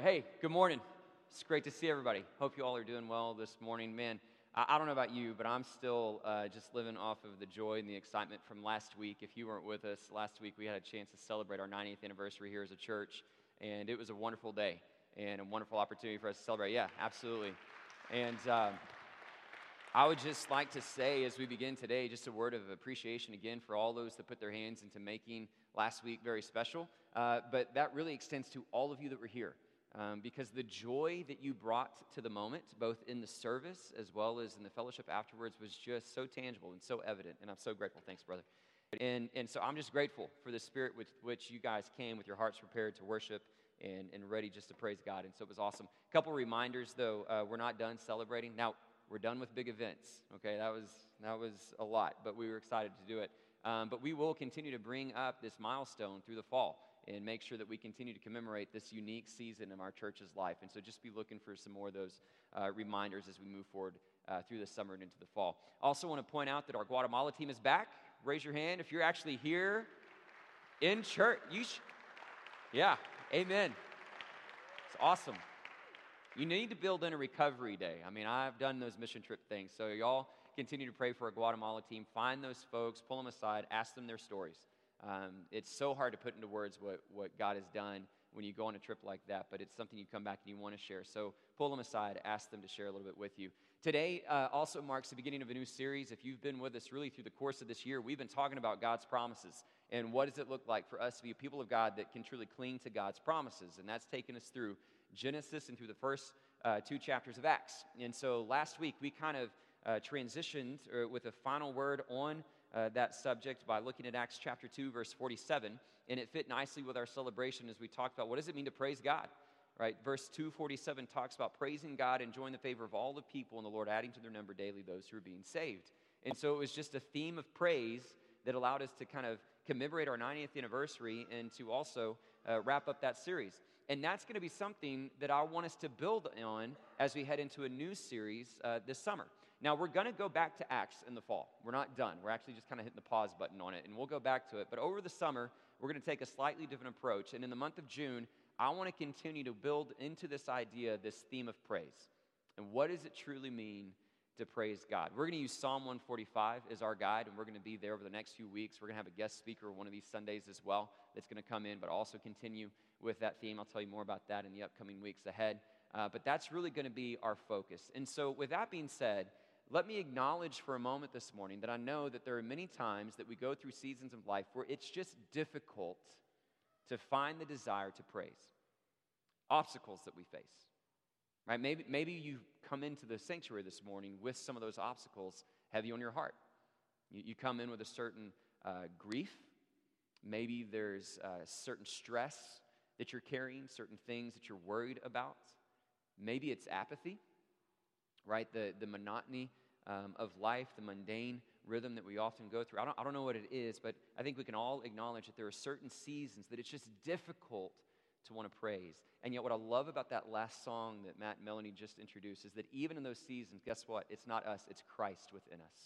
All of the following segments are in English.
Hey, good morning. It's great to see everybody. Hope you all are doing well this morning. Man, I, I don't know about you, but I'm still uh, just living off of the joy and the excitement from last week. If you weren't with us, last week we had a chance to celebrate our 90th anniversary here as a church, and it was a wonderful day and a wonderful opportunity for us to celebrate. Yeah, absolutely. And um, I would just like to say, as we begin today, just a word of appreciation again for all those that put their hands into making last week very special. Uh, but that really extends to all of you that were here um, because the joy that you brought to the moment, both in the service as well as in the fellowship afterwards, was just so tangible and so evident. And I'm so grateful. Thanks, brother. And, and so I'm just grateful for the spirit with which you guys came with your hearts prepared to worship and, and ready just to praise God. And so it was awesome. A couple reminders, though, uh, we're not done celebrating. Now, we're done with big events. Okay, that was, that was a lot, but we were excited to do it. Um, but we will continue to bring up this milestone through the fall and make sure that we continue to commemorate this unique season in our church's life. And so just be looking for some more of those uh, reminders as we move forward uh, through the summer and into the fall. Also, want to point out that our Guatemala team is back. Raise your hand if you're actually here in church. You sh- yeah, amen. It's awesome. You need to build in a recovery day. I mean, I've done those mission trip things. So, y'all continue to pray for our Guatemala team. Find those folks, pull them aside, ask them their stories. Um, it's so hard to put into words what, what God has done when you go on a trip like that, but it's something you come back and you want to share. So pull them aside, ask them to share a little bit with you. Today uh, also marks the beginning of a new series. If you've been with us really through the course of this year, we've been talking about God's promises and what does it look like for us to be a people of God that can truly cling to God's promises. And that's taken us through Genesis and through the first uh, two chapters of Acts. And so last week we kind of uh, transitioned uh, with a final word on uh, that subject by looking at Acts chapter 2, verse 47. And it fit nicely with our celebration as we talked about what does it mean to praise God? Right? Verse 247 talks about praising God, enjoying the favor of all the people, and the Lord adding to their number daily those who are being saved. And so it was just a theme of praise that allowed us to kind of commemorate our 90th anniversary and to also uh, wrap up that series. And that's going to be something that I want us to build on as we head into a new series uh, this summer. Now, we're going to go back to Acts in the fall. We're not done. We're actually just kind of hitting the pause button on it, and we'll go back to it. But over the summer, we're going to take a slightly different approach. And in the month of June, I want to continue to build into this idea, this theme of praise. And what does it truly mean to praise God? We're going to use Psalm 145 as our guide, and we're going to be there over the next few weeks. We're going to have a guest speaker one of these Sundays as well that's going to come in, but also continue with that theme. I'll tell you more about that in the upcoming weeks ahead. Uh, but that's really going to be our focus. And so, with that being said, let me acknowledge for a moment this morning that I know that there are many times that we go through seasons of life where it's just difficult to find the desire to praise. Obstacles that we face. Right? Maybe, maybe you come into the sanctuary this morning with some of those obstacles heavy on your heart. You, you come in with a certain uh, grief. Maybe there's a certain stress that you're carrying, certain things that you're worried about. Maybe it's apathy right? The, the monotony um, of life, the mundane rhythm that we often go through. I don't, I don't know what it is, but I think we can all acknowledge that there are certain seasons that it's just difficult to want to praise. And yet, what I love about that last song that Matt and Melanie just introduced is that even in those seasons, guess what? It's not us, it's Christ within us.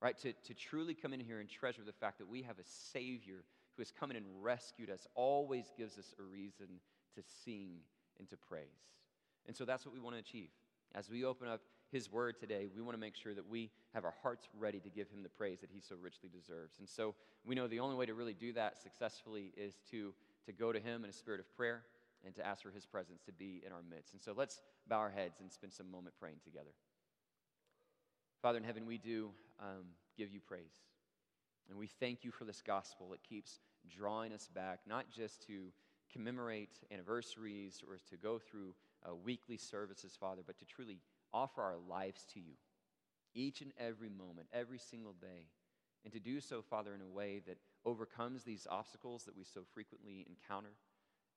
Right? To, to truly come in here and treasure the fact that we have a Savior who has come in and rescued us always gives us a reason to sing and to praise. And so that's what we want to achieve. As we open up his word today, we want to make sure that we have our hearts ready to give him the praise that he so richly deserves. And so we know the only way to really do that successfully is to, to go to him in a spirit of prayer and to ask for his presence to be in our midst. And so let's bow our heads and spend some moment praying together. Father in heaven, we do um, give you praise. And we thank you for this gospel. It keeps drawing us back, not just to commemorate anniversaries or to go through uh, weekly services, Father, but to truly offer our lives to you each and every moment, every single day. And to do so, Father, in a way that overcomes these obstacles that we so frequently encounter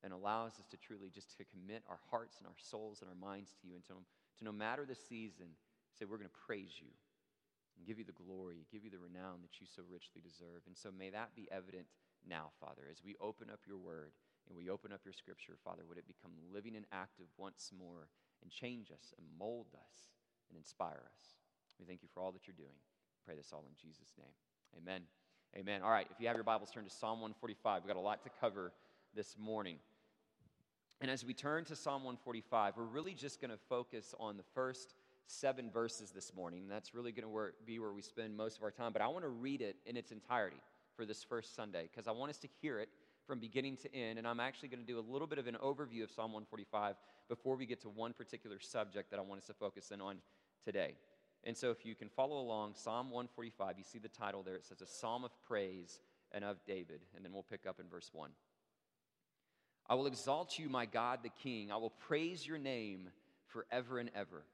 and allows us to truly just to commit our hearts and our souls and our minds to you and to, to no matter the season, say, we're going to praise you and give you the glory, give you the renown that you so richly deserve. And so may that be evident now, Father, as we open up your word and we open up your scripture, Father, would it become living and active once more and change us and mold us and inspire us? We thank you for all that you're doing. Pray this all in Jesus' name. Amen. Amen. All right, if you have your Bibles, turn to Psalm 145. We've got a lot to cover this morning. And as we turn to Psalm 145, we're really just going to focus on the first seven verses this morning. That's really going to be where we spend most of our time. But I want to read it in its entirety for this first Sunday because I want us to hear it from beginning to end. And I'm actually going to do a little bit of an overview of Psalm 145 before we get to one particular subject that I want us to focus in on today. And so, if you can follow along, Psalm 145, you see the title there. It says, A Psalm of Praise and of David. And then we'll pick up in verse 1. I will exalt you, my God the King. I will praise your name forever and ever.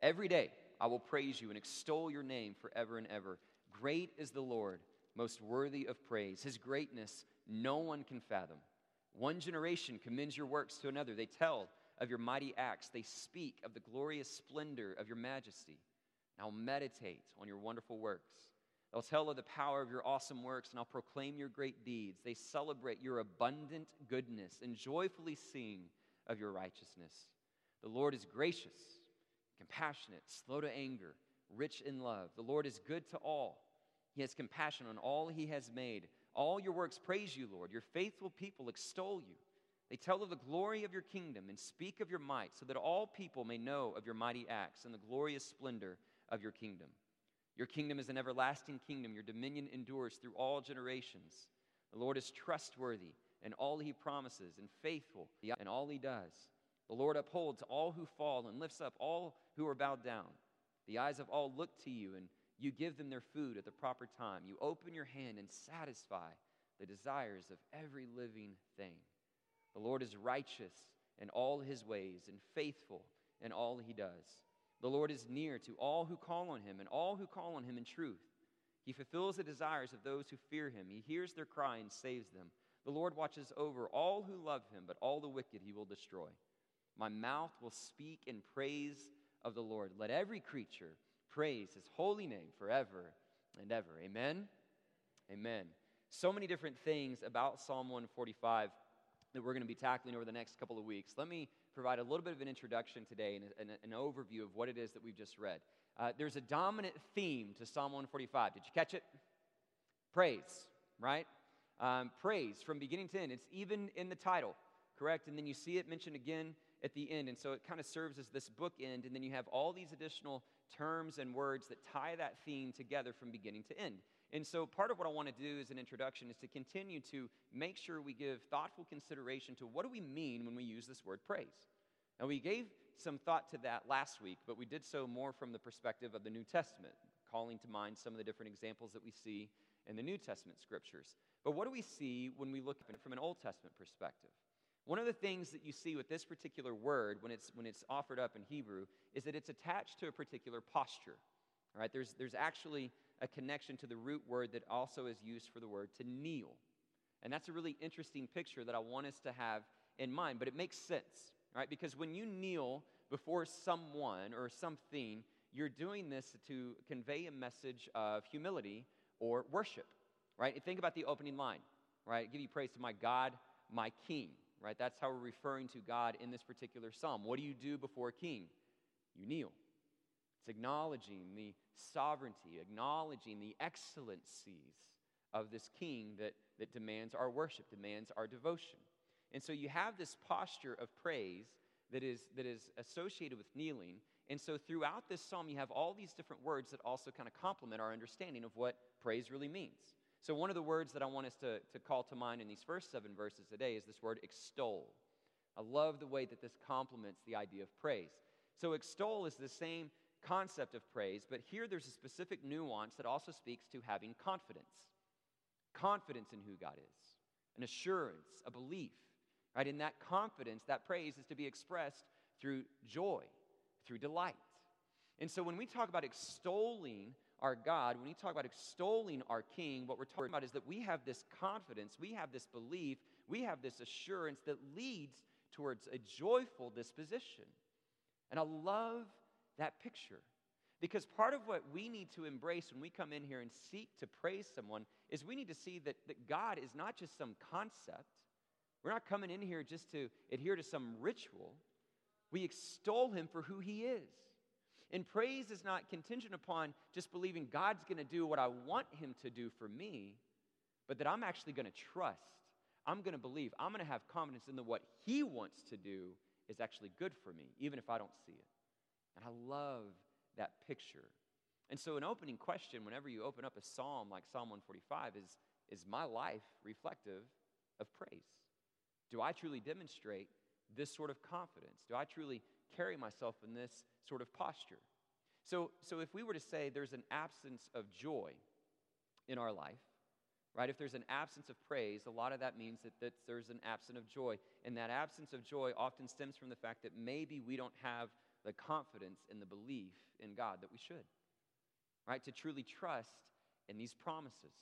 Every day I will praise you and extol your name forever and ever. Great is the Lord, most worthy of praise. His greatness no one can fathom. One generation commends your works to another. They tell of your mighty acts, they speak of the glorious splendor of your majesty. I'll meditate on your wonderful works. They'll tell of the power of your awesome works, and I'll proclaim your great deeds. They celebrate your abundant goodness and joyfully sing of your righteousness. The Lord is gracious, compassionate, slow to anger, rich in love. The Lord is good to all. He has compassion on all he has made. All your works praise you, Lord. Your faithful people extol you. They tell of the glory of your kingdom and speak of your might, so that all people may know of your mighty acts and the glorious splendor of your kingdom. Your kingdom is an everlasting kingdom. Your dominion endures through all generations. The Lord is trustworthy in all he promises and faithful in all he does. The Lord upholds all who fall and lifts up all who are bowed down. The eyes of all look to you, and you give them their food at the proper time. You open your hand and satisfy the desires of every living thing. The Lord is righteous in all his ways and faithful in all he does. The Lord is near to all who call on him and all who call on him in truth. He fulfills the desires of those who fear him. He hears their cry and saves them. The Lord watches over all who love him, but all the wicked he will destroy. My mouth will speak in praise of the Lord. Let every creature praise his holy name forever and ever. Amen. Amen. So many different things about Psalm 145 that we're going to be tackling over the next couple of weeks. Let me provide a little bit of an introduction today and an, overview of what it is that we've just read. Uh, there's a dominant theme to Psalm 145. Did you catch it? Praise, right? Um, praise from beginning to end. It's even in the title, correct? And then you see it mentioned again at the end. And so it kind of serves as this bookend. And then you have all these additional terms and words that tie that theme together from beginning to end. And so, part of what I want to do as an introduction is to continue to make sure we give thoughtful consideration to what do we mean when we use this word praise. Now, we gave some thought to that last week, but we did so more from the perspective of the New Testament, calling to mind some of the different examples that we see in the New Testament scriptures. But what do we see when we look at it from an Old Testament perspective? One of the things that you see with this particular word when it's, when it's offered up in Hebrew is that it's attached to a particular posture. All right, there's, there's actually a connection to the root word that also is used for the word to kneel. And that's a really interesting picture that I want us to have in mind, but it makes sense, right? Because when you kneel before someone or something, you're doing this to convey a message of humility or worship, right? Think about the opening line, right? Give you praise to my God, my King, right? That's how we're referring to God in this particular psalm. What do you do before a king? You kneel. It's acknowledging the sovereignty, acknowledging the excellencies of this king that, that demands our worship, demands our devotion. And so you have this posture of praise that is, that is associated with kneeling. And so throughout this psalm, you have all these different words that also kind of complement our understanding of what praise really means. So, one of the words that I want us to, to call to mind in these first seven verses today is this word extol. I love the way that this complements the idea of praise. So, extol is the same concept of praise, but here there's a specific nuance that also speaks to having confidence. Confidence in who God is, an assurance, a belief. Right? In that confidence, that praise is to be expressed through joy, through delight. And so when we talk about extolling our God, when we talk about extolling our King, what we're talking about is that we have this confidence, we have this belief, we have this assurance that leads towards a joyful disposition. And I love that picture. Because part of what we need to embrace when we come in here and seek to praise someone is we need to see that, that God is not just some concept. We're not coming in here just to adhere to some ritual. We extol him for who he is. And praise is not contingent upon just believing God's going to do what I want him to do for me, but that I'm actually going to trust. I'm going to believe, I'm going to have confidence in that what He wants to do is actually good for me, even if I don't see it. And I love that picture. And so, an opening question, whenever you open up a psalm like Psalm 145, is Is my life reflective of praise? Do I truly demonstrate this sort of confidence? Do I truly carry myself in this sort of posture? So, so if we were to say there's an absence of joy in our life, right? If there's an absence of praise, a lot of that means that, that there's an absence of joy. And that absence of joy often stems from the fact that maybe we don't have the confidence and the belief in God that we should, right? To truly trust in these promises,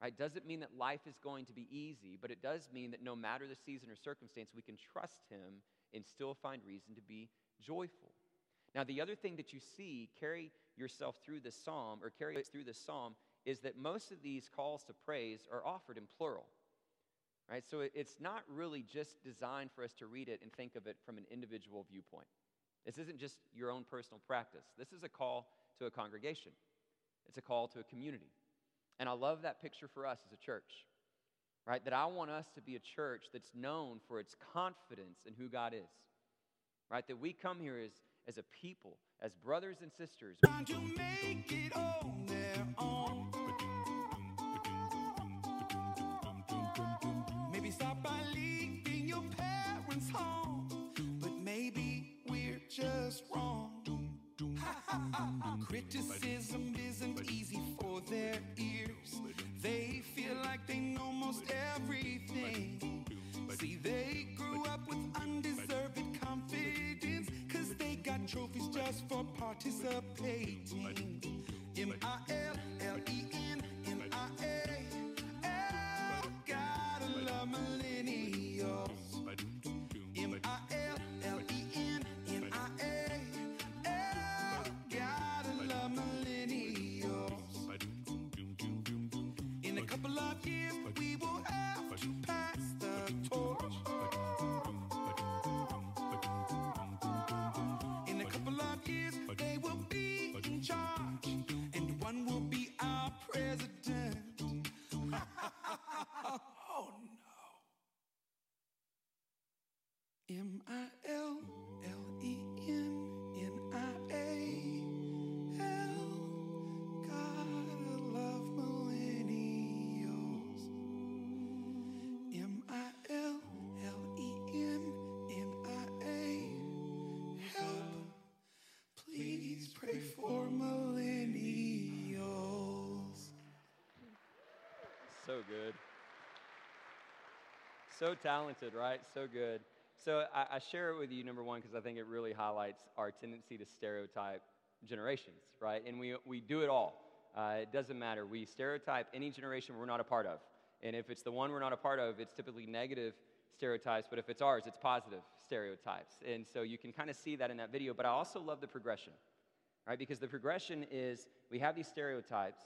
right? Doesn't mean that life is going to be easy, but it does mean that no matter the season or circumstance, we can trust Him and still find reason to be joyful. Now, the other thing that you see carry yourself through the psalm or carry us through the psalm is that most of these calls to praise are offered in plural. Right? So it's not really just designed for us to read it and think of it from an individual viewpoint. This isn't just your own personal practice. This is a call to a congregation. It's a call to a community. And I love that picture for us as a church. Right? That I want us to be a church that's known for its confidence in who God is. Right? That we come here as, as a people, as brothers and sisters. Maybe stop by leaving your parents home, but maybe we're just wrong. Criticism isn't easy for their they everything. See, they grew up with undeserved confidence, cause they got trophies just for participating. M I L So talented, right? So good. So I, I share it with you, number one, because I think it really highlights our tendency to stereotype generations, right? And we, we do it all. Uh, it doesn't matter. We stereotype any generation we're not a part of. And if it's the one we're not a part of, it's typically negative stereotypes, but if it's ours, it's positive stereotypes. And so you can kind of see that in that video. But I also love the progression, right? Because the progression is we have these stereotypes,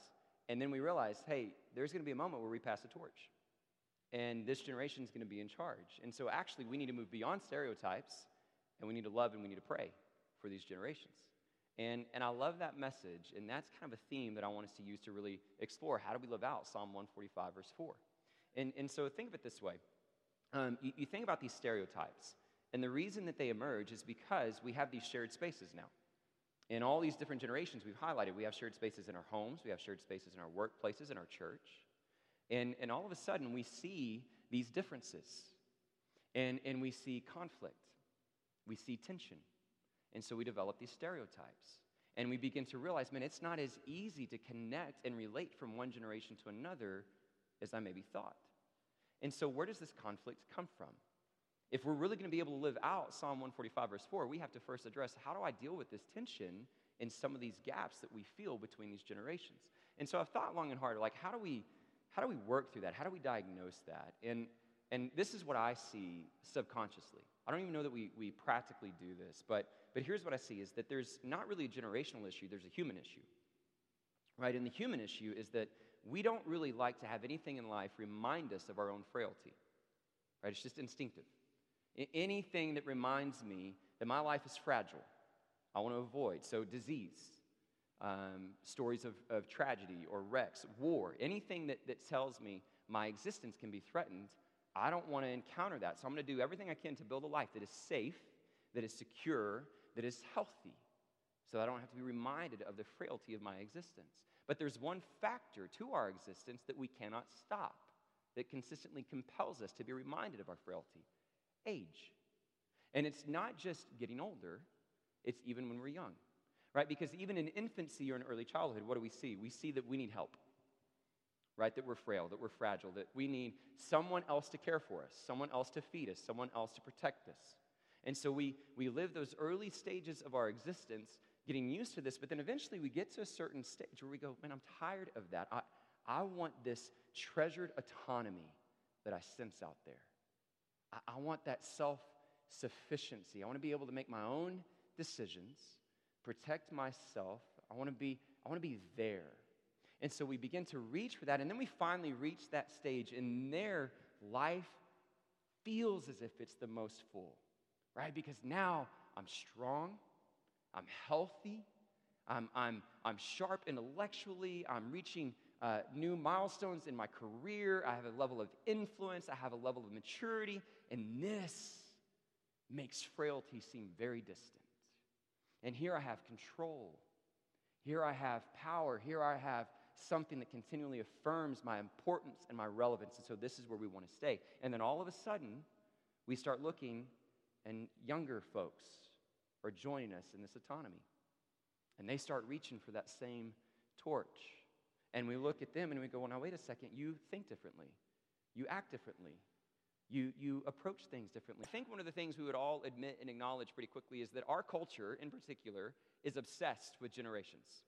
and then we realize, hey, there's going to be a moment where we pass the torch. And this generation is going to be in charge. And so actually, we need to move beyond stereotypes, and we need to love and we need to pray for these generations. And, and I love that message, and that's kind of a theme that I want us to use to really explore how do we live out Psalm 145, verse 4. And, and so think of it this way um, you, you think about these stereotypes, and the reason that they emerge is because we have these shared spaces now. In all these different generations we've highlighted, we have shared spaces in our homes, we have shared spaces in our workplaces, in our church. And, and all of a sudden, we see these differences, and, and we see conflict, we see tension. And so we develop these stereotypes. And we begin to realize, man, it's not as easy to connect and relate from one generation to another as I maybe thought. And so, where does this conflict come from? If we're really going to be able to live out Psalm 145, verse 4, we have to first address how do I deal with this tension in some of these gaps that we feel between these generations? And so I've thought long and hard, like, how do we, how do we work through that? How do we diagnose that? And, and this is what I see subconsciously. I don't even know that we, we practically do this, but, but here's what I see is that there's not really a generational issue, there's a human issue. Right? And the human issue is that we don't really like to have anything in life remind us of our own frailty. Right? It's just instinctive. Anything that reminds me that my life is fragile, I want to avoid. So, disease, um, stories of, of tragedy or wrecks, war, anything that, that tells me my existence can be threatened, I don't want to encounter that. So I'm going to do everything I can to build a life that is safe, that is secure, that is healthy, so I don't have to be reminded of the frailty of my existence. But there's one factor to our existence that we cannot stop, that consistently compels us to be reminded of our frailty age. And it's not just getting older, it's even when we're young, right? Because even in infancy or in early childhood, what do we see? We see that we need help, right? That we're frail, that we're fragile, that we need someone else to care for us, someone else to feed us, someone else to protect us. And so we, we live those early stages of our existence getting used to this, but then eventually we get to a certain stage where we go, man, I'm tired of that. I, I want this treasured autonomy that I sense out there. I, I want that self sufficiency. I want to be able to make my own decisions, protect myself. I want to be, I want to be there. And so we begin to reach for that, and then we finally reach that stage, and their life feels as if it's the most full, right? Because now I'm strong, I'm healthy, I'm, I'm, I'm sharp intellectually, I'm reaching uh, new milestones in my career, I have a level of influence, I have a level of maturity, and this makes frailty seem very distant. And here I have control. Here I have power. Here I have something that continually affirms my importance and my relevance. And so this is where we want to stay. And then all of a sudden, we start looking, and younger folks are joining us in this autonomy. And they start reaching for that same torch. And we look at them and we go, well, now, wait a second, you think differently, you act differently, you, you approach things differently. I think one of the things we would all admit and acknowledge pretty quickly is that our culture, in particular, is obsessed with generations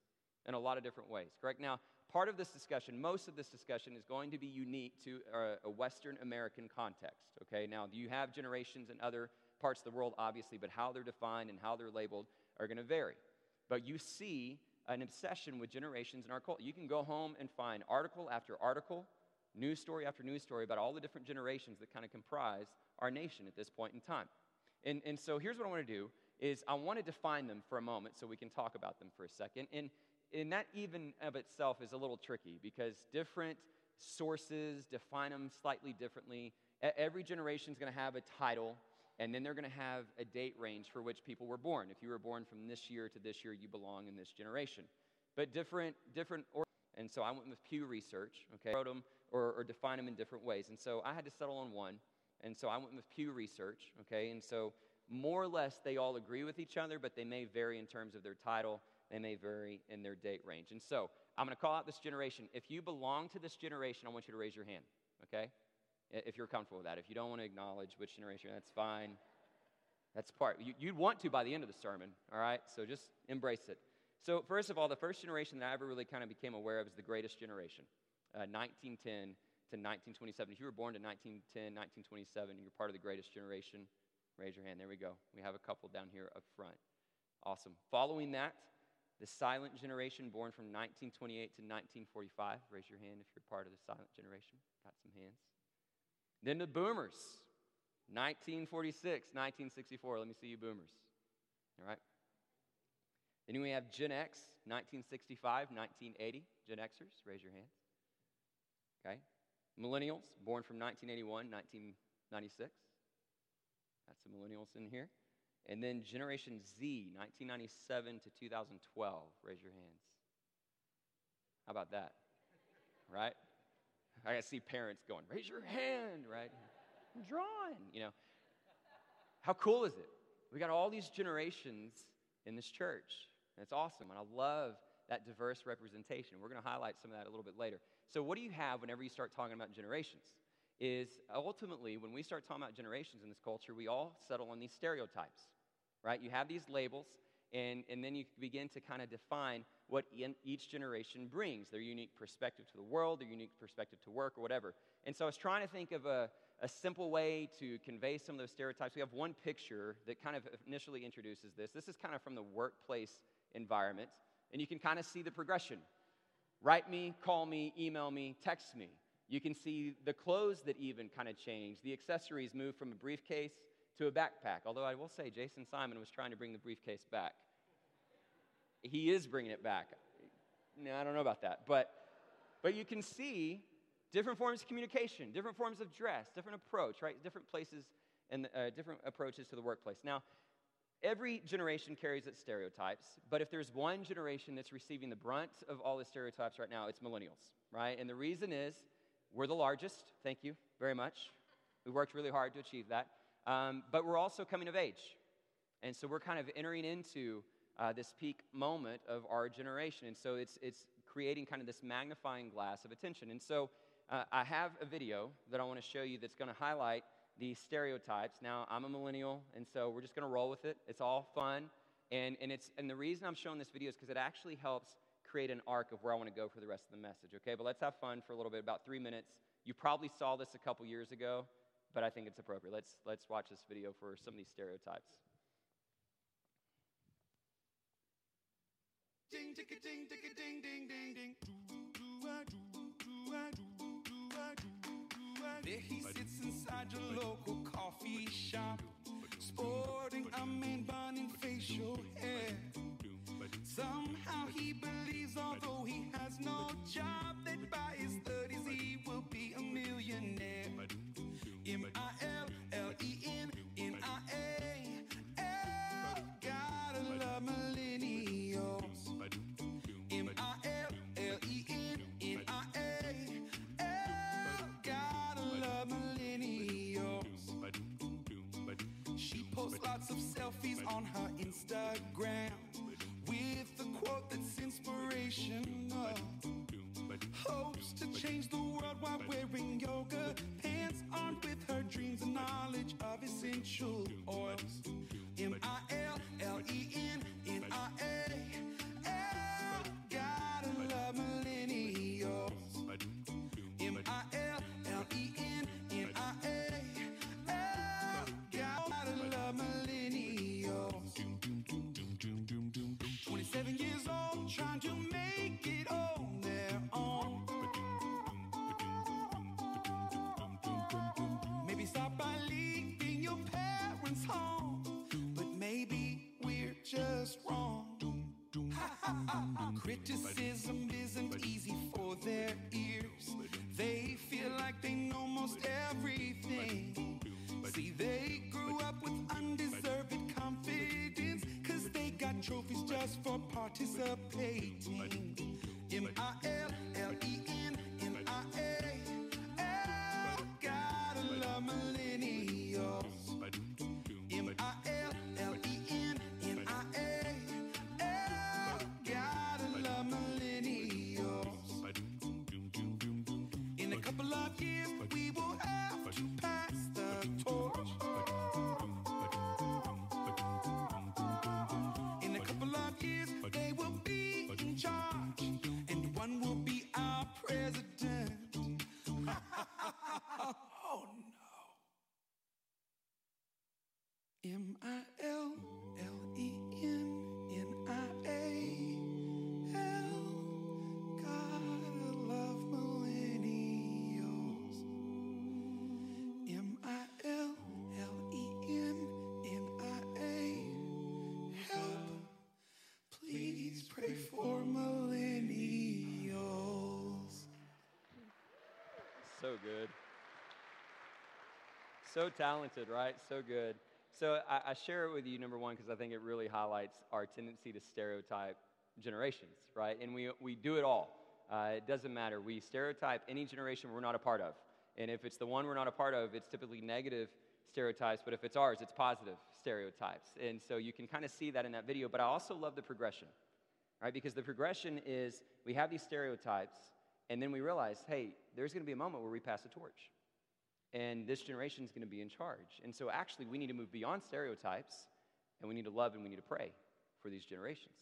in a lot of different ways, correct? Now, part of this discussion, most of this discussion, is going to be unique to a, a Western American context, okay? Now, you have generations in other parts of the world, obviously, but how they're defined and how they're labeled are going to vary. But you see an obsession with generations in our culture. You can go home and find article after article news story after news story about all the different generations that kind of comprise our nation at this point in time. And, and so here's what I want to do is I want to define them for a moment so we can talk about them for a second. And, and that even of itself is a little tricky because different sources define them slightly differently. Every generation is going to have a title, and then they're going to have a date range for which people were born. If you were born from this year to this year, you belong in this generation. But different, different, and so I went with Pew Research, okay, wrote them or, or define them in different ways. And so I had to settle on one. And so I went with Pew Research, okay? And so more or less they all agree with each other, but they may vary in terms of their title. They may vary in their date range. And so I'm going to call out this generation. If you belong to this generation, I want you to raise your hand, okay? If you're comfortable with that. If you don't want to acknowledge which generation, that's fine. That's part. You'd want to by the end of the sermon, all right? So just embrace it. So, first of all, the first generation that I ever really kind of became aware of is the greatest generation uh, 1910 to 1927. If you were born in 1910, 1927, and you're part of the greatest generation, raise your hand. There we go. We have a couple down here up front. Awesome. Following that, the silent generation born from 1928 to 1945. Raise your hand if you're part of the silent generation. Got some hands. Then the boomers, 1946, 1964. Let me see you boomers. All right. Then we have Gen X, 1965, 1980. Gen Xers, raise your hands. Okay? Millennials, born from 1981, 1996. Got some millennials in here. And then Generation Z, 1997 to 2012. Raise your hands. How about that? Right? I see parents going, raise your hand, right? I'm drawing, you know. How cool is it? We got all these generations in this church. And it's awesome. And I love that diverse representation. We're going to highlight some of that a little bit later. So, what do you have whenever you start talking about generations? Is ultimately, when we start talking about generations in this culture, we all settle on these stereotypes, right? You have these labels, and, and then you begin to kind of define what each generation brings their unique perspective to the world, their unique perspective to work, or whatever. And so I was trying to think of a, a simple way to convey some of those stereotypes. We have one picture that kind of initially introduces this. This is kind of from the workplace environment, and you can kind of see the progression. Write me, call me, email me, text me. You can see the clothes that even kind of change. The accessories move from a briefcase to a backpack. Although I will say, Jason Simon was trying to bring the briefcase back. He is bringing it back. No, I don't know about that. But, but you can see different forms of communication, different forms of dress, different approach, right? Different places and uh, different approaches to the workplace. Now, every generation carries its stereotypes, but if there's one generation that's receiving the brunt of all the stereotypes right now, it's millennials, right? And the reason is we're the largest. Thank you very much. We worked really hard to achieve that. Um, but we're also coming of age. And so we're kind of entering into uh, this peak moment of our generation. And so it's, it's creating kind of this magnifying glass of attention. And so uh, I have a video that I want to show you that's going to highlight these stereotypes. Now, I'm a millennial, and so we're just going to roll with it. It's all fun. And, and, it's, and the reason I'm showing this video is because it actually helps create an arc of where I want to go for the rest of the message, okay? But let's have fun for a little bit, about three minutes. You probably saw this a couple years ago, but I think it's appropriate. Let's, let's watch this video for some of these stereotypes. Ding, ding, ding, ding, ding, ding, ding, There he sits inside your local coffee shop, sporting a man bun and facial hair. Somehow he believes, although he has no job, that by his 30s he will be a millionaire. M I L to change the world while wearing yoga pants, armed with her dreams and knowledge of essential oils. M I L L E N N I A L. Gotta love millennials. M I L L E N N I A L. Gotta love millennials. 27 years old, trying to Criticism isn't easy for their ears. They feel like they know most everything. See, they grew up with undeserved confidence, cause they got trophies just for participating. M I L L E N N I A L. Gotta love millennials. M I L L E N N I A. Help. Please pray for millennials. So good. So talented, right? So good. So I, I share it with you, number one, because I think it really highlights our tendency to stereotype generations, right? And we, we do it all. Uh, it doesn't matter. We stereotype any generation we're not a part of. And if it's the one we're not a part of, it's typically negative stereotypes. But if it's ours, it's positive stereotypes. And so you can kind of see that in that video. But I also love the progression, right? Because the progression is we have these stereotypes, and then we realize, hey, there's going to be a moment where we pass the torch. And this generation is going to be in charge. And so actually, we need to move beyond stereotypes, and we need to love and we need to pray for these generations.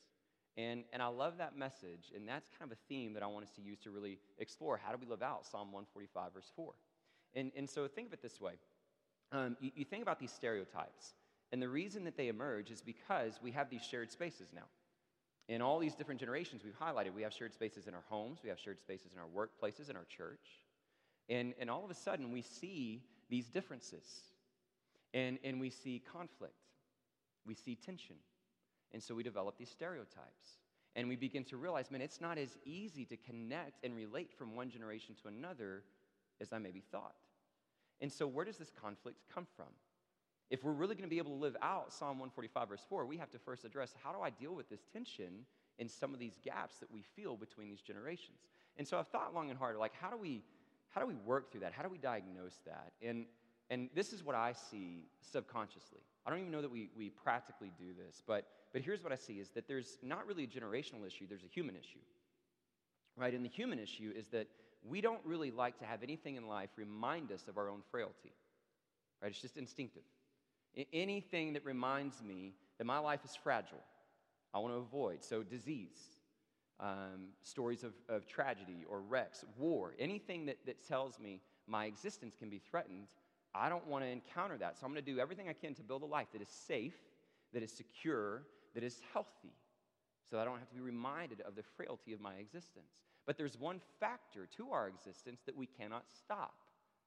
And, and I love that message, and that's kind of a theme that I want us to use to really explore how do we live out Psalm 145, verse 4. And, and so think of it this way um, you, you think about these stereotypes, and the reason that they emerge is because we have these shared spaces now. In all these different generations we've highlighted, we have shared spaces in our homes, we have shared spaces in our workplaces, in our church. And, and all of a sudden, we see these differences, and, and we see conflict, we see tension. And so we develop these stereotypes. And we begin to realize, man, it's not as easy to connect and relate from one generation to another as I maybe thought. And so, where does this conflict come from? If we're really going to be able to live out Psalm 145, verse 4, we have to first address how do I deal with this tension in some of these gaps that we feel between these generations? And so I've thought long and hard, like, how do we, how do we work through that? How do we diagnose that? And, and this is what I see subconsciously. I don't even know that we, we practically do this, but, but here's what I see is that there's not really a generational issue, there's a human issue. Right? And the human issue is that we don't really like to have anything in life remind us of our own frailty. Right? It's just instinctive. Anything that reminds me that my life is fragile, I want to avoid. So, disease, um, stories of, of tragedy or wrecks, war, anything that, that tells me my existence can be threatened, I don't want to encounter that. So, I'm going to do everything I can to build a life that is safe, that is secure, that is healthy, so I don't have to be reminded of the frailty of my existence. But there's one factor to our existence that we cannot stop,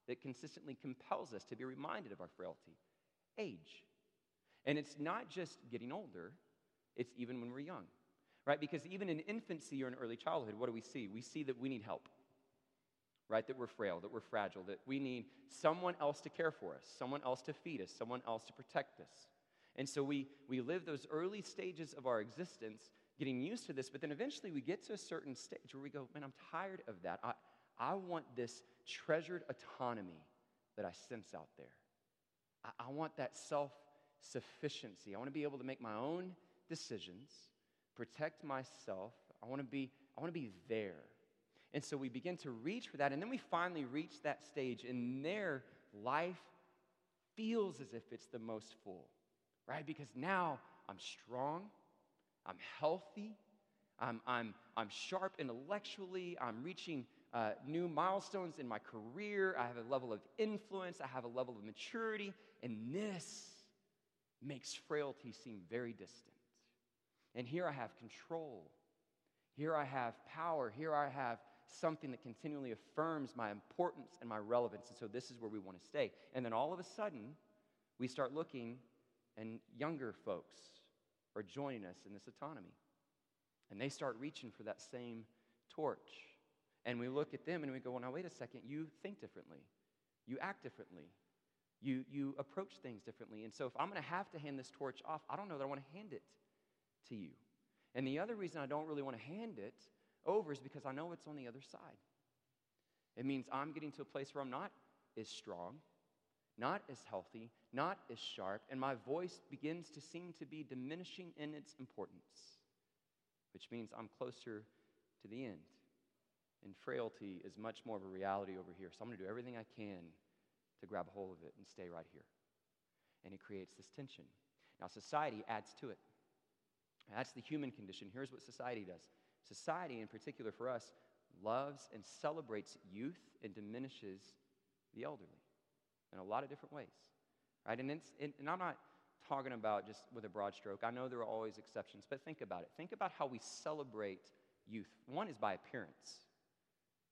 that consistently compels us to be reminded of our frailty age. And it's not just getting older, it's even when we're young, right? Because even in infancy or in early childhood, what do we see? We see that we need help, right? That we're frail, that we're fragile, that we need someone else to care for us, someone else to feed us, someone else to protect us. And so we, we live those early stages of our existence getting used to this, but then eventually we get to a certain stage where we go, man, I'm tired of that. I, I want this treasured autonomy that I sense out there. I, I want that self sufficiency. I want to be able to make my own decisions, protect myself. I want to be, I want to be there. And so we begin to reach for that, and then we finally reach that stage, and there life feels as if it's the most full, right? Because now I'm strong, I'm healthy, I'm, I'm, I'm sharp intellectually, I'm reaching uh, new milestones in my career, I have a level of influence, I have a level of maturity, and this makes frailty seem very distant. And here I have control. Here I have power. Here I have something that continually affirms my importance and my relevance. And so this is where we want to stay. And then all of a sudden, we start looking, and younger folks are joining us in this autonomy. And they start reaching for that same torch. And we look at them and we go, well, now wait a second, you think differently. You act differently. You, you approach things differently. And so if I'm going to have to hand this torch off, I don't know that I want to hand it to you. And the other reason I don't really want to hand it over is because I know it's on the other side. It means I'm getting to a place where I'm not as strong, not as healthy, not as sharp, and my voice begins to seem to be diminishing in its importance, which means I'm closer to the end. And frailty is much more of a reality over here. So I'm going to do everything I can to grab a hold of it and stay right here. And it creates this tension. Now, society adds to it. That's the human condition. Here's what society does society, in particular for us, loves and celebrates youth and diminishes the elderly in a lot of different ways. Right? And, and I'm not talking about just with a broad stroke. I know there are always exceptions, but think about it. Think about how we celebrate youth. One is by appearance.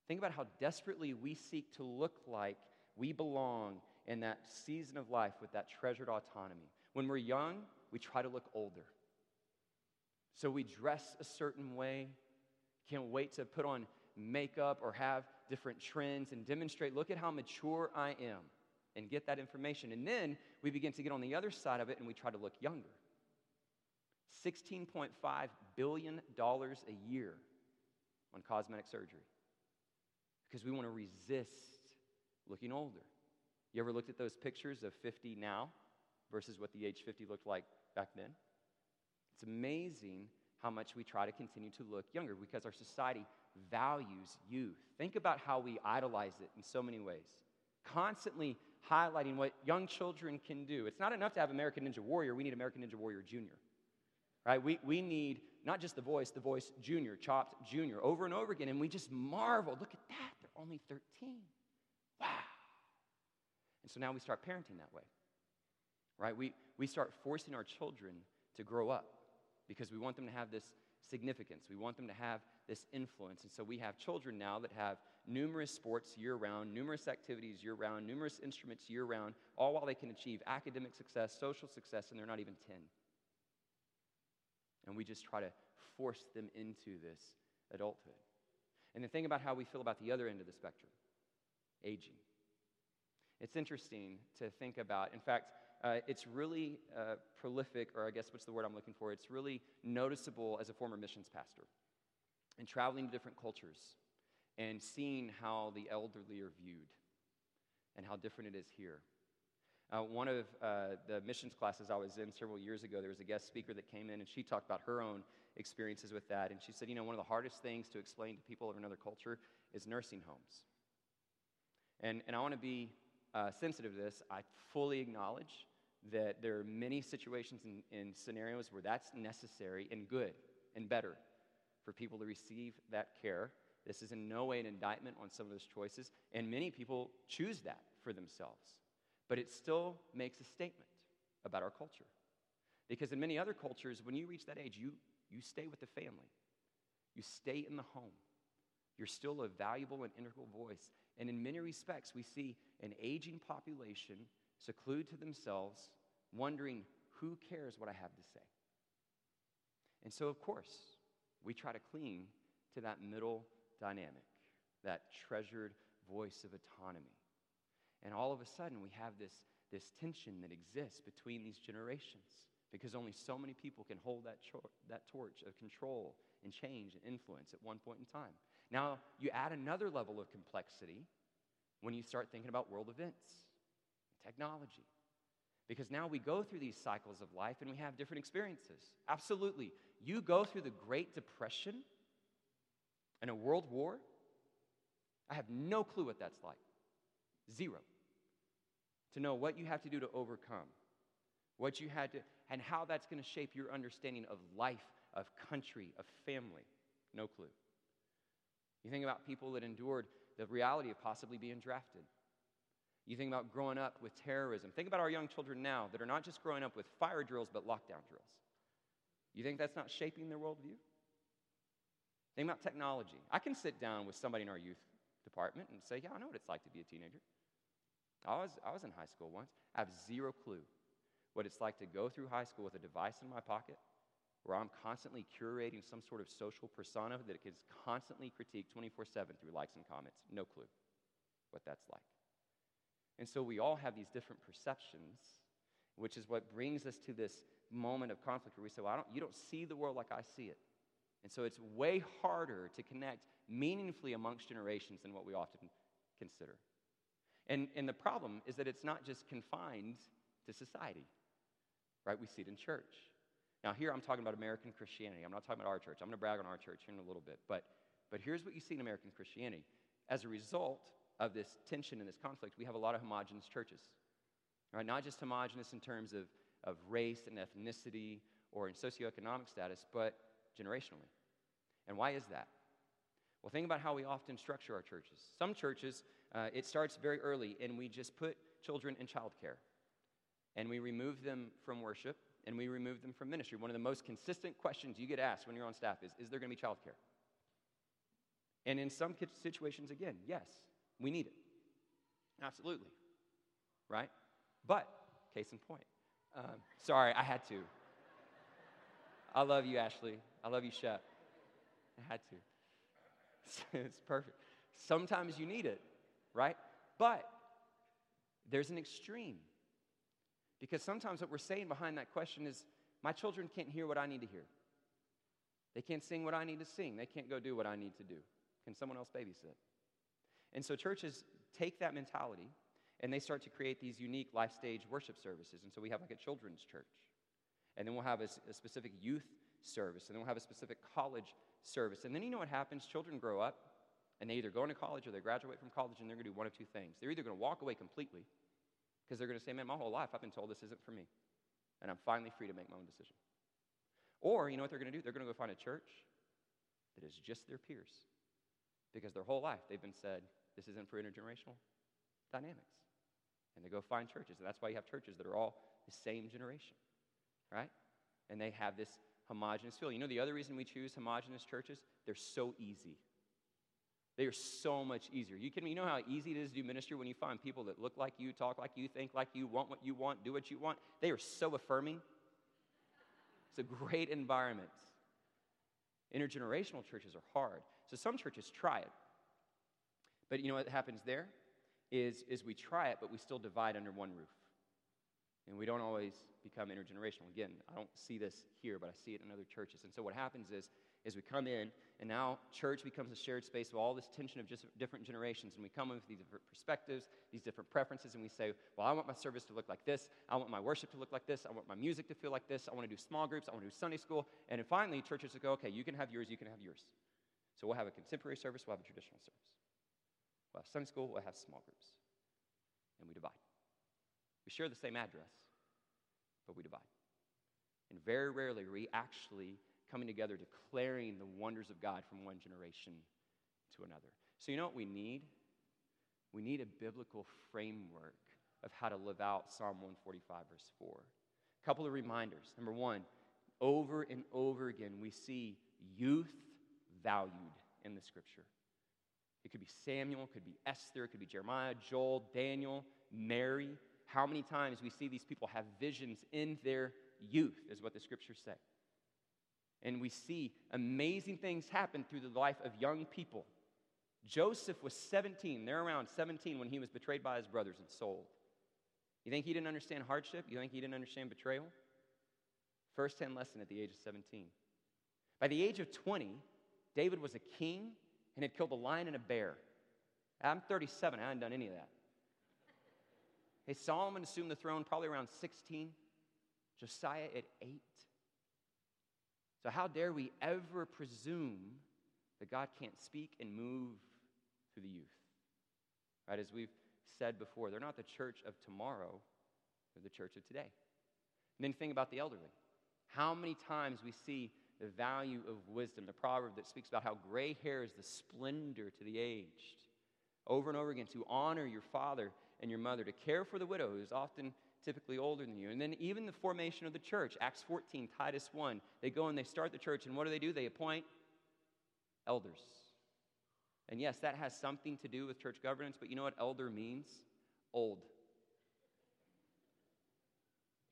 Think about how desperately we seek to look like we belong in that season of life with that treasured autonomy. When we're young, we try to look older. So we dress a certain way, can't wait to put on makeup or have different trends and demonstrate look at how mature I am and get that information. And then we begin to get on the other side of it and we try to look younger. $16.5 billion a year on cosmetic surgery because we want to resist looking older. You ever looked at those pictures of 50 now versus what the age 50 looked like back then? It's amazing how much we try to continue to look younger because our society values youth. Think about how we idolize it in so many ways. Constantly highlighting what young children can do. It's not enough to have American Ninja Warrior, we need American Ninja Warrior Junior. Right? We, we need not just the voice, the voice junior, chopped junior, over and over again. And we just marvel. Look at that, they're only 13. Wow. And so now we start parenting that way. Right? We, we start forcing our children to grow up because we want them to have this significance. We want them to have this influence. And so we have children now that have numerous sports year round, numerous activities year round, numerous instruments year round, all while they can achieve academic success, social success, and they're not even 10. And we just try to force them into this adulthood. And the thing about how we feel about the other end of the spectrum. aging. It's interesting to think about. In fact, uh, it's really uh, prolific, or I guess what's the word I'm looking for? It's really noticeable as a former missions pastor and traveling to different cultures and seeing how the elderly are viewed and how different it is here. Uh, one of uh, the missions classes I was in several years ago, there was a guest speaker that came in and she talked about her own experiences with that. And she said, you know, one of the hardest things to explain to people of another culture is nursing homes. And, and I want to be uh, sensitive to this. I fully acknowledge that there are many situations and, scenarios where that's necessary and good and better for people to receive that care. This is in no way an indictment on some of those choices, and many people choose that for themselves. But it still makes a statement about our culture. Because in many other cultures, when you reach that age, you, you stay with the family, you stay in the home. You're still a valuable and integral voice. And in many respects, we see an aging population seclude to themselves, wondering, who cares what I have to say? And so, of course, we try to cling to that middle dynamic, that treasured voice of autonomy. And all of a sudden, we have this, this tension that exists between these generations because only so many people can hold that, that torch of control and change and influence at one point in time. Now, you add another level of complexity when you start thinking about world events, technology. Because now we go through these cycles of life and we have different experiences. Absolutely. You go through the Great Depression and a world war, I have no clue what that's like. Zero. To know what you have to do to overcome, what you had to, and how that's going to shape your understanding of life, of country, of family. No clue. You think about people that endured the reality of possibly being drafted. You think about growing up with terrorism. Think about our young children now that are not just growing up with fire drills, but lockdown drills. You think that's not shaping their worldview? Think about technology. I can sit down with somebody in our youth department and say, Yeah, I know what it's like to be a teenager. I was, I was in high school once. I have zero clue what it's like to go through high school with a device in my pocket where I'm constantly curating some sort of social persona that gets constantly critiqued 24 7 through likes and comments. No clue what that's like. And so we all have these different perceptions, which is what brings us to this moment of conflict where we say, well, I don't, you don't see the world like I see it. And so it's way harder to connect meaningfully amongst generations than what we often consider. And, and the problem is that it's not just confined to society, right? We see it in church. Now, here I'm talking about American Christianity. I'm not talking about our church. I'm going to brag on our church here in a little bit. But, but here's what you see in American Christianity. As a result of this tension and this conflict, we have a lot of homogenous churches. Right? Not just homogenous in terms of, of race and ethnicity or in socioeconomic status, but generationally. And why is that? Well, think about how we often structure our churches. Some churches, uh, it starts very early, and we just put children in childcare, and we remove them from worship, and we remove them from ministry. One of the most consistent questions you get asked when you're on staff is Is there going to be childcare? And in some situations, again, yes, we need it. Absolutely. Right? But, case in point. Um, sorry, I had to. I love you, Ashley. I love you, Shep. I had to. it's perfect. Sometimes you need it, right? But there's an extreme. Because sometimes what we're saying behind that question is my children can't hear what I need to hear. They can't sing what I need to sing. They can't go do what I need to do. Can someone else babysit? And so churches take that mentality and they start to create these unique life stage worship services. And so we have like a children's church. And then we'll have a, a specific youth service. And then we'll have a specific college service. And then you know what happens? Children grow up and they either go into college or they graduate from college and they're going to do one of two things. They're either going to walk away completely because they're going to say, man, my whole life I've been told this isn't for me. And I'm finally free to make my own decision. Or, you know what they're going to do? They're going to go find a church that is just their peers. Because their whole life they've been said, this isn't for intergenerational dynamics. And they go find churches. And that's why you have churches that are all the same generation, right? And they have this homogenous feel. You know the other reason we choose homogenous churches? They're so easy. They are so much easier. You can you know how easy it is to do ministry when you find people that look like you, talk like you, think like you, want what you want, do what you want. They are so affirming. It's a great environment. Intergenerational churches are hard. So some churches try it. But you know what happens there? is, is we try it, but we still divide under one roof. And we don't always become intergenerational. Again, I don't see this here, but I see it in other churches. And so what happens is, is we come in, and now church becomes a shared space of all this tension of just different generations. And we come in with these different perspectives, these different preferences, and we say, well, I want my service to look like this. I want my worship to look like this. I want my music to feel like this. I want to do small groups. I want to do Sunday school. And then finally, churches will go, okay, you can have yours, you can have yours. So we'll have a contemporary service, we'll have a traditional service. We'll have Sunday school, we'll have small groups. And we divide. We share the same address, but we divide. And very rarely we actually coming together declaring the wonders of God from one generation to another. So, you know what we need? We need a biblical framework of how to live out Psalm 145, verse 4. A couple of reminders. Number one, over and over again, we see youth valued in the scripture. It could be Samuel, it could be Esther, it could be Jeremiah, Joel, Daniel, Mary. How many times we see these people have visions in their youth, is what the scriptures say. And we see amazing things happen through the life of young people. Joseph was 17, they're around 17 when he was betrayed by his brothers and sold. You think he didn't understand hardship? You think he didn't understand betrayal? First hand lesson at the age of 17. By the age of 20, David was a king and had killed a lion and a bear. I'm 37, I haven't done any of that. Hey, Solomon assumed the throne probably around 16, Josiah at 8. So, how dare we ever presume that God can't speak and move through the youth? Right, as we've said before, they're not the church of tomorrow, they're the church of today. And then think about the elderly. How many times we see the value of wisdom, the proverb that speaks about how gray hair is the splendor to the aged. Over and over again, to honor your father and your mother, to care for the widow who's often typically older than you. And then even the formation of the church, Acts 14, Titus 1, they go and they start the church, and what do they do? They appoint elders. And yes, that has something to do with church governance, but you know what elder means? Old.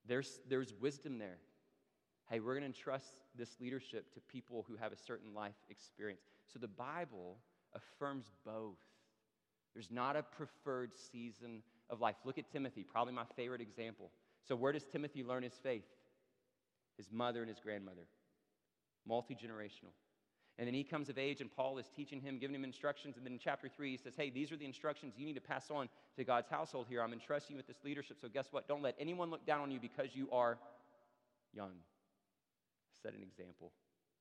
There's, there's wisdom there. Hey, we're going to entrust this leadership to people who have a certain life experience. So the Bible affirms both. There's not a preferred season of life. Look at Timothy, probably my favorite example. So, where does Timothy learn his faith? His mother and his grandmother. Multi generational. And then he comes of age, and Paul is teaching him, giving him instructions. And then in chapter three, he says, Hey, these are the instructions you need to pass on to God's household here. I'm entrusting you with this leadership. So, guess what? Don't let anyone look down on you because you are young set an example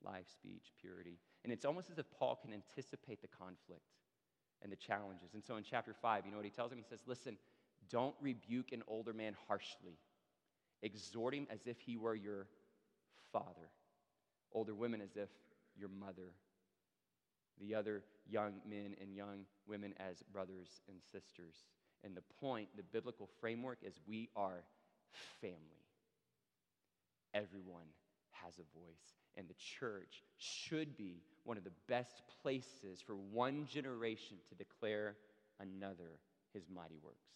life, speech, purity. And it's almost as if Paul can anticipate the conflict and the challenges. And so in chapter 5, you know what he tells him? He says, Listen, don't rebuke an older man harshly, exhort him as if he were your father, older women as if your mother, the other young men and young women as brothers and sisters. And the point, the biblical framework is we are family. Everyone has a voice. And the church should be one of the best places for one generation to declare another his mighty works.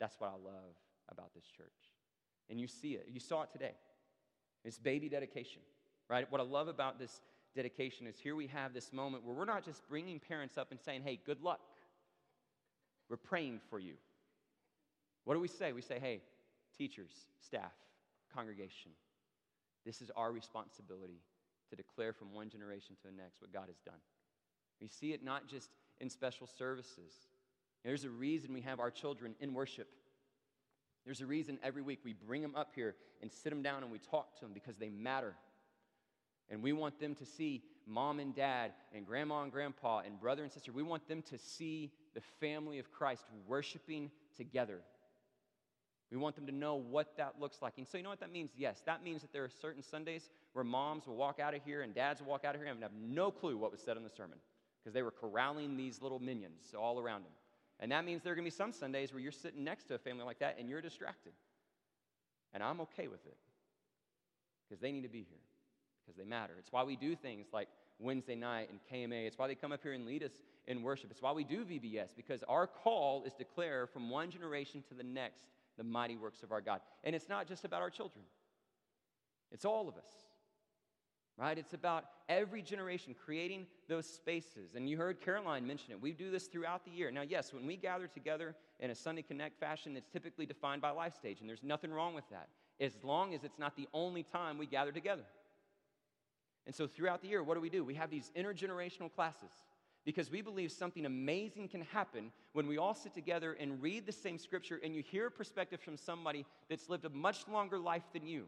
That's what I love about this church. And you see it. You saw it today. It's baby dedication, right? What I love about this dedication is here we have this moment where we're not just bringing parents up and saying, hey, good luck. We're praying for you. What do we say? We say, hey, teachers, staff, congregation, this is our responsibility to declare from one generation to the next what God has done. We see it not just in special services. There's a reason we have our children in worship. There's a reason every week we bring them up here and sit them down and we talk to them because they matter. And we want them to see mom and dad and grandma and grandpa and brother and sister. We want them to see the family of Christ worshiping together. We want them to know what that looks like. And so, you know what that means? Yes, that means that there are certain Sundays where moms will walk out of here and dads will walk out of here and have no clue what was said in the sermon because they were corralling these little minions all around them. And that means there are going to be some Sundays where you're sitting next to a family like that and you're distracted. And I'm okay with it because they need to be here because they matter. It's why we do things like Wednesday night and KMA. It's why they come up here and lead us in worship. It's why we do VBS because our call is to declare from one generation to the next the mighty works of our God. And it's not just about our children, it's all of us. Right? It's about every generation creating those spaces. And you heard Caroline mention it. We do this throughout the year. Now, yes, when we gather together in a Sunday Connect fashion, it's typically defined by life stage, and there's nothing wrong with that, as long as it's not the only time we gather together. And so throughout the year, what do we do? We have these intergenerational classes because we believe something amazing can happen when we all sit together and read the same scripture and you hear a perspective from somebody that's lived a much longer life than you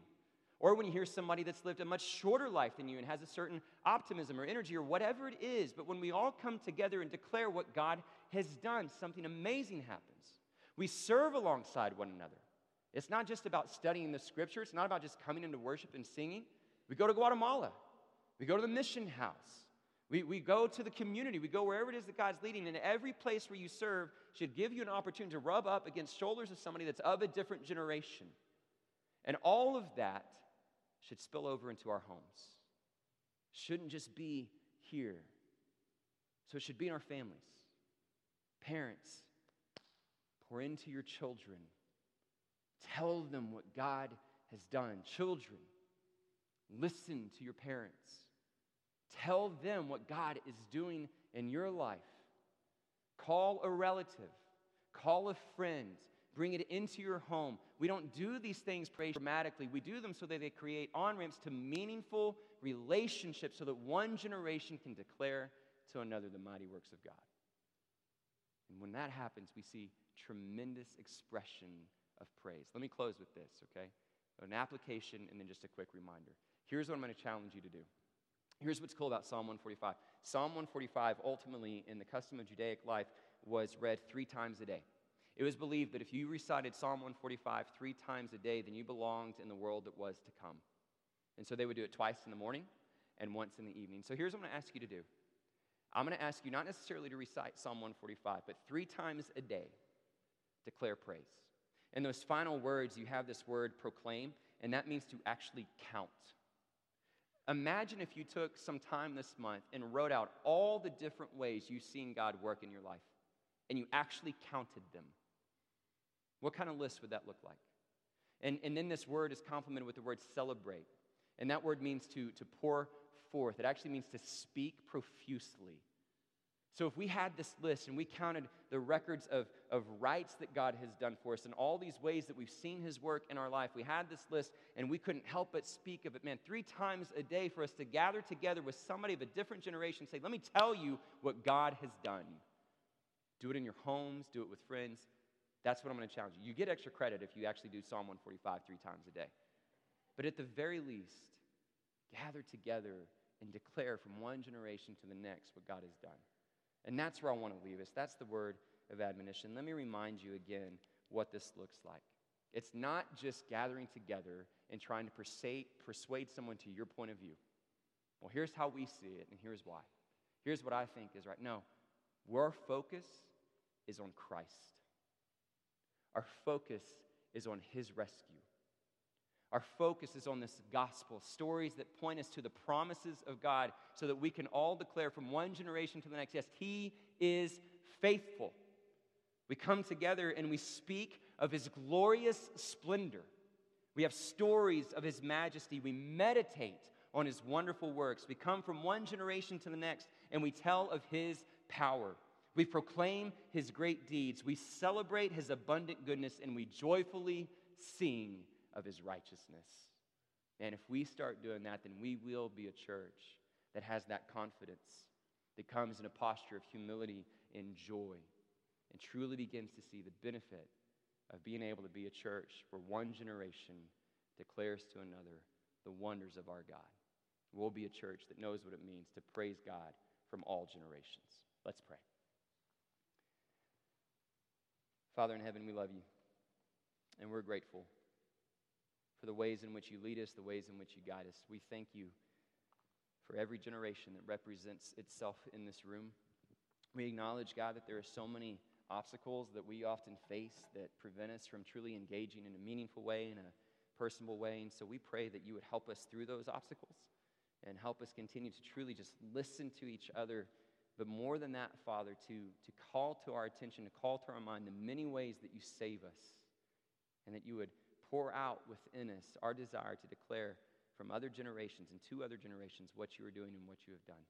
or when you hear somebody that's lived a much shorter life than you and has a certain optimism or energy or whatever it is, but when we all come together and declare what God has done, something amazing happens. We serve alongside one another. It's not just about studying the scripture, it's not about just coming into worship and singing. We go to Guatemala, we go to the mission house. We, we go to the community. We go wherever it is that God's leading. And every place where you serve should give you an opportunity to rub up against shoulders of somebody that's of a different generation. And all of that should spill over into our homes. Shouldn't just be here. So it should be in our families. Parents, pour into your children. Tell them what God has done. Children, listen to your parents. Tell them what God is doing in your life. Call a relative, call a friend, bring it into your home. We don't do these things dramatically. We do them so that they create on ramps to meaningful relationships so that one generation can declare to another the mighty works of God. And when that happens, we see tremendous expression of praise. Let me close with this, okay? An application and then just a quick reminder. Here's what I'm going to challenge you to do. Here's what's cool about Psalm 145. Psalm 145, ultimately, in the custom of Judaic life, was read three times a day. It was believed that if you recited Psalm 145 three times a day, then you belonged in the world that was to come. And so they would do it twice in the morning and once in the evening. So here's what I'm going to ask you to do I'm going to ask you not necessarily to recite Psalm 145, but three times a day, declare praise. In those final words, you have this word proclaim, and that means to actually count. Imagine if you took some time this month and wrote out all the different ways you've seen God work in your life, and you actually counted them. What kind of list would that look like? And, and then this word is complemented with the word celebrate. And that word means to, to pour forth, it actually means to speak profusely. So if we had this list and we counted the records of, of rights that God has done for us and all these ways that we've seen his work in our life, we had this list and we couldn't help but speak of it. Man, three times a day for us to gather together with somebody of a different generation, say, let me tell you what God has done. Do it in your homes, do it with friends. That's what I'm going to challenge you. You get extra credit if you actually do Psalm 145 three times a day. But at the very least, gather together and declare from one generation to the next what God has done. And that's where I want to leave us. That's the word of admonition. Let me remind you again what this looks like. It's not just gathering together and trying to persuade, someone to your point of view. Well, here's how we see it, and here's why. Here's what I think is right. No, our focus is on Christ. Our focus is on his rescue. Our focus is on this gospel, stories that point us to the promises of God so that we can all declare from one generation to the next yes, He is faithful. We come together and we speak of His glorious splendor. We have stories of His majesty. We meditate on His wonderful works. We come from one generation to the next and we tell of His power. We proclaim his great deeds. We celebrate his abundant goodness and we joyfully sing of his righteousness. And if we start doing that, then we will be a church that has that confidence, that comes in a posture of humility and joy, and truly begins to see the benefit of being able to be a church where one generation declares to another the wonders of our God. We'll be a church that knows what it means to praise God from all generations. Let's pray. Father in heaven, we love you, and we're grateful for the ways in which you lead us, the ways in which you guide us. We thank you for every generation that represents itself in this room. We acknowledge, God, that there are so many obstacles that we often face that prevent us from truly engaging in a meaningful way, in a personable way. And so we pray that you would help us through those obstacles and help us continue to truly just listen to each other but more than that, Father, to, to call to our attention, to call to our mind the many ways that you save us, and that you would pour out within us our desire to declare from other generations and two other generations what you are doing and what you have done.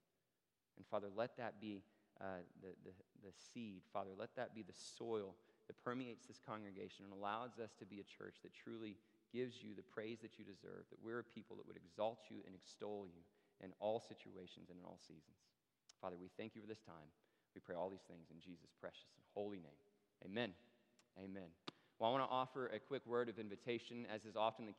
And Father, let that be uh, the, the, the seed. Father, let that be the soil that permeates this congregation and allows us to be a church that truly gives you the praise that you deserve, that we're a people that would exalt you and extol you in all situations and in all seasons. Father, we thank you for this time. We pray all these things in Jesus' precious and holy name. Amen. Amen. Well, I want to offer a quick word of invitation, as is often the